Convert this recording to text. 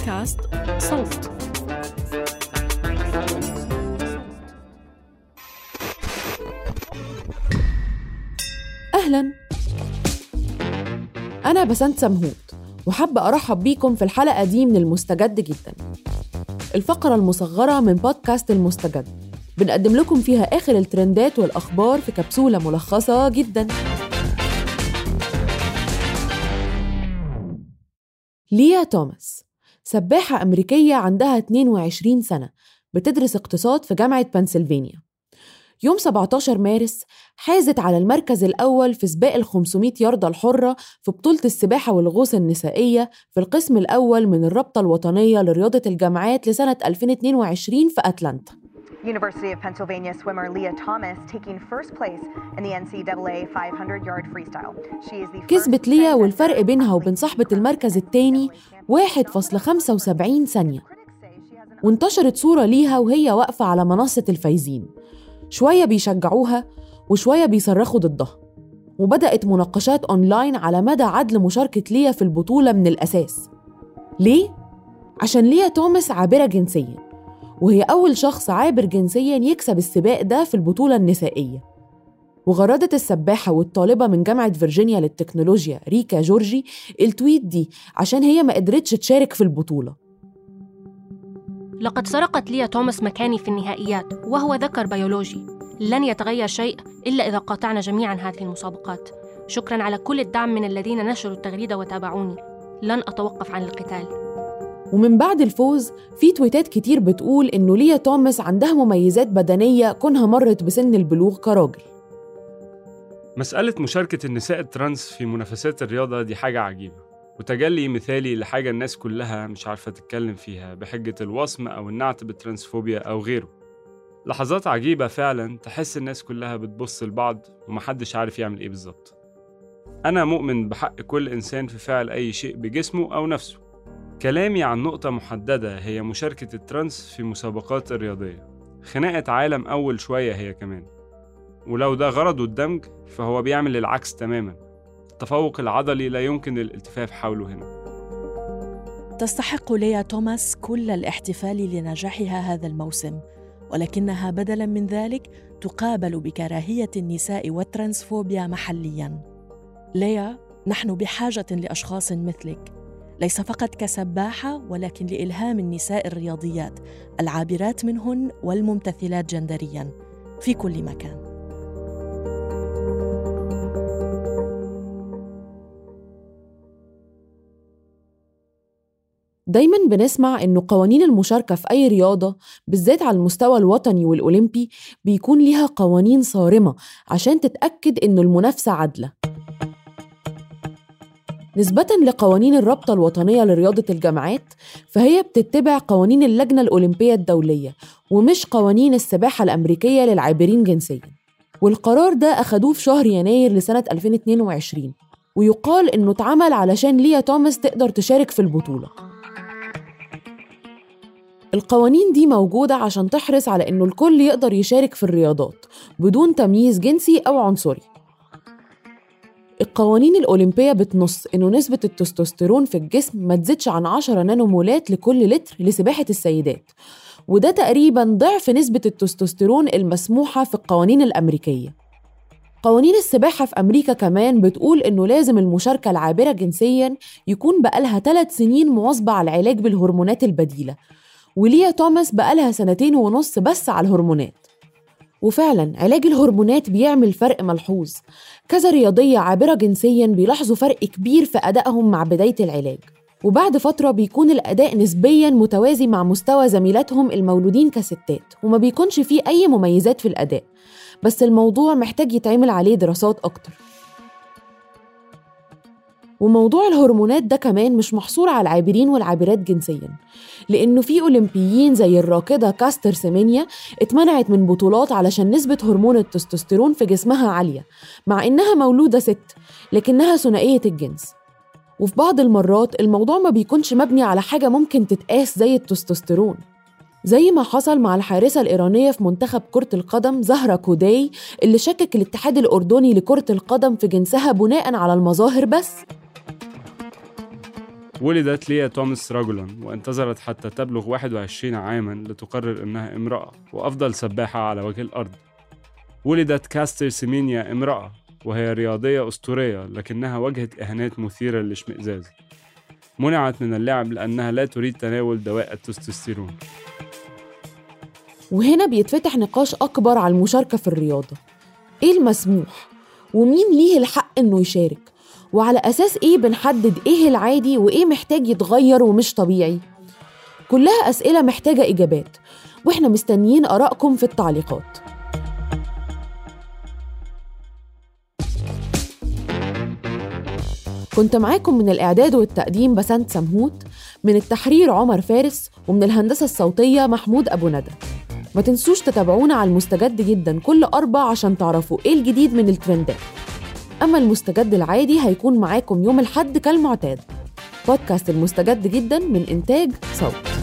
بودكاست صوت. أهلا. أنا بسنت سمهوت وحابة أرحب بيكم في الحلقة دي من المستجد جدا. الفقرة المصغرة من بودكاست المستجد. بنقدم لكم فيها آخر الترندات والأخبار في كبسولة ملخصة جدا. ليا توماس. سباحة أمريكية عندها 22 سنة بتدرس اقتصاد في جامعة بنسلفانيا. يوم 17 مارس حازت على المركز الأول في سباق ال 500 ياردة الحرة في بطولة السباحة والغوص النسائية في القسم الأول من الرابطة الوطنية لرياضة الجامعات لسنة 2022 في أتلانتا. University of Pennsylvania swimmer Leah Thomas taking first place in the NCAA 500 yard freestyle. She is the كسبت ليا والفرق بينها وبين صاحبة المركز التاني 1.75 ثانية. وانتشرت صورة ليها وهي واقفة على منصة الفايزين. شوية بيشجعوها وشوية بيصرخوا ضدها. وبدأت مناقشات أونلاين على مدى عدل مشاركة ليا في البطولة من الأساس. ليه؟ عشان ليا توماس عابرة جنسياً. وهي أول شخص عابر جنسيا يكسب السباق ده في البطولة النسائية. وغردت السباحة والطالبة من جامعة فيرجينيا للتكنولوجيا ريكا جورجي ال tweet دي عشان هي ما قدرتش تشارك في البطولة. لقد سرقت ليا توماس مكاني في النهائيات وهو ذكر بيولوجي. لن يتغير شيء إلا إذا قاطعنا جميعا هذه المسابقات. شكرا على كل الدعم من الذين نشروا التغريدة وتابعوني. لن أتوقف عن القتال. ومن بعد الفوز في تويتات كتير بتقول إنه ليا توماس عندها مميزات بدنية كونها مرت بسن البلوغ كراجل. مسألة مشاركة النساء الترانس في منافسات الرياضة دي حاجة عجيبة وتجلي مثالي لحاجة الناس كلها مش عارفة تتكلم فيها بحجة الوصم أو النعت بالترانسفوبيا أو غيره. لحظات عجيبة فعلا تحس الناس كلها بتبص لبعض ومحدش عارف يعمل إيه بالظبط. أنا مؤمن بحق كل إنسان في فعل أي شيء بجسمه أو نفسه. كلامي عن نقطة محددة هي مشاركة الترانس في مسابقات الرياضية. خناقة عالم أول شوية هي كمان. ولو ده غرضه الدمج فهو بيعمل العكس تماما. التفوق العضلي لا يمكن الالتفاف حوله هنا. تستحق ليا توماس كل الاحتفال لنجاحها هذا الموسم. ولكنها بدلا من ذلك تقابل بكراهية النساء والترانسفوبيا محليا. ليا نحن بحاجة لأشخاص مثلك. ليس فقط كسباحة ولكن لإلهام النساء الرياضيات العابرات منهن والممتثلات جندريا في كل مكان. دايما بنسمع إنه قوانين المشاركة في أي رياضة بالذات على المستوى الوطني والأولمبي بيكون ليها قوانين صارمة عشان تتأكد إنه المنافسة عادلة. نسبة لقوانين الرابطة الوطنية لرياضة الجامعات فهي بتتبع قوانين اللجنة الأولمبية الدولية ومش قوانين السباحة الأمريكية للعابرين جنسيا. والقرار ده أخدوه في شهر يناير لسنة 2022 ويقال إنه اتعمل علشان ليا توماس تقدر تشارك في البطولة. القوانين دي موجودة عشان تحرص على إنه الكل يقدر يشارك في الرياضات بدون تمييز جنسي أو عنصري. القوانين الأولمبية بتنص إنه نسبة التستوستيرون في الجسم ما تزيدش عن 10 نانومولات لكل لتر لسباحة السيدات. وده تقريبا ضعف نسبة التستوستيرون المسموحة في القوانين الأمريكية. قوانين السباحة في أمريكا كمان بتقول إنه لازم المشاركة العابرة جنسيا يكون بقالها ثلاث سنين مواظبة على العلاج بالهرمونات البديلة. وليا توماس بقالها سنتين ونص بس على الهرمونات. وفعلا علاج الهرمونات بيعمل فرق ملحوظ. كذا رياضية عابرة جنسيا بيلاحظوا فرق كبير في أدائهم مع بداية العلاج. وبعد فترة بيكون الأداء نسبيا متوازي مع مستوى زميلاتهم المولودين كستات وما بيكونش فيه أي مميزات في الأداء. بس الموضوع محتاج يتعمل عليه دراسات أكتر. وموضوع الهرمونات ده كمان مش محصور على العابرين والعابرات جنسيا لأنه في أولمبيين زي الراكضة كاستر سيمينيا اتمنعت من بطولات علشان نسبة هرمون التستوستيرون في جسمها عالية مع إنها مولودة ست لكنها ثنائية الجنس. وفي بعض المرات الموضوع ما بيكونش مبني على حاجة ممكن تتقاس زي التستوستيرون. زي ما حصل مع الحارسة الإيرانية في منتخب كرة القدم زهرة كوداي اللي شكك الاتحاد الأردني لكرة القدم في جنسها بناء على المظاهر بس. ولدت ليا توماس رجلا وانتظرت حتى تبلغ 21 عاما لتقرر إنها امرأة وأفضل سباحة على وجه الأرض ولدت كاستر سيمينيا امرأة وهي رياضية أسطورية لكنها واجهت إهانات مثيرة للإشمئزاز منعت من اللعب لأنها لا تريد تناول دواء التستوستيرون وهنا بيتفتح نقاش أكبر على المشاركة في الرياضة إيه المسموح؟ ومين ليه الحق إنه يشارك؟ وعلى أساس إيه بنحدد إيه العادي وإيه محتاج يتغير ومش طبيعي؟ كلها أسئلة محتاجة إجابات وإحنا مستنيين آرائكم في التعليقات. كنت معاكم من الإعداد والتقديم بسنت سمهوت من التحرير عمر فارس ومن الهندسة الصوتية محمود أبو ندى. ما تنسوش تتابعونا على المستجد جدا كل أربع عشان تعرفوا إيه الجديد من الترندات. أما المستجد العادي هيكون معاكم يوم الحد كالمعتاد. بودكاست المستجد جدا من إنتاج صوت.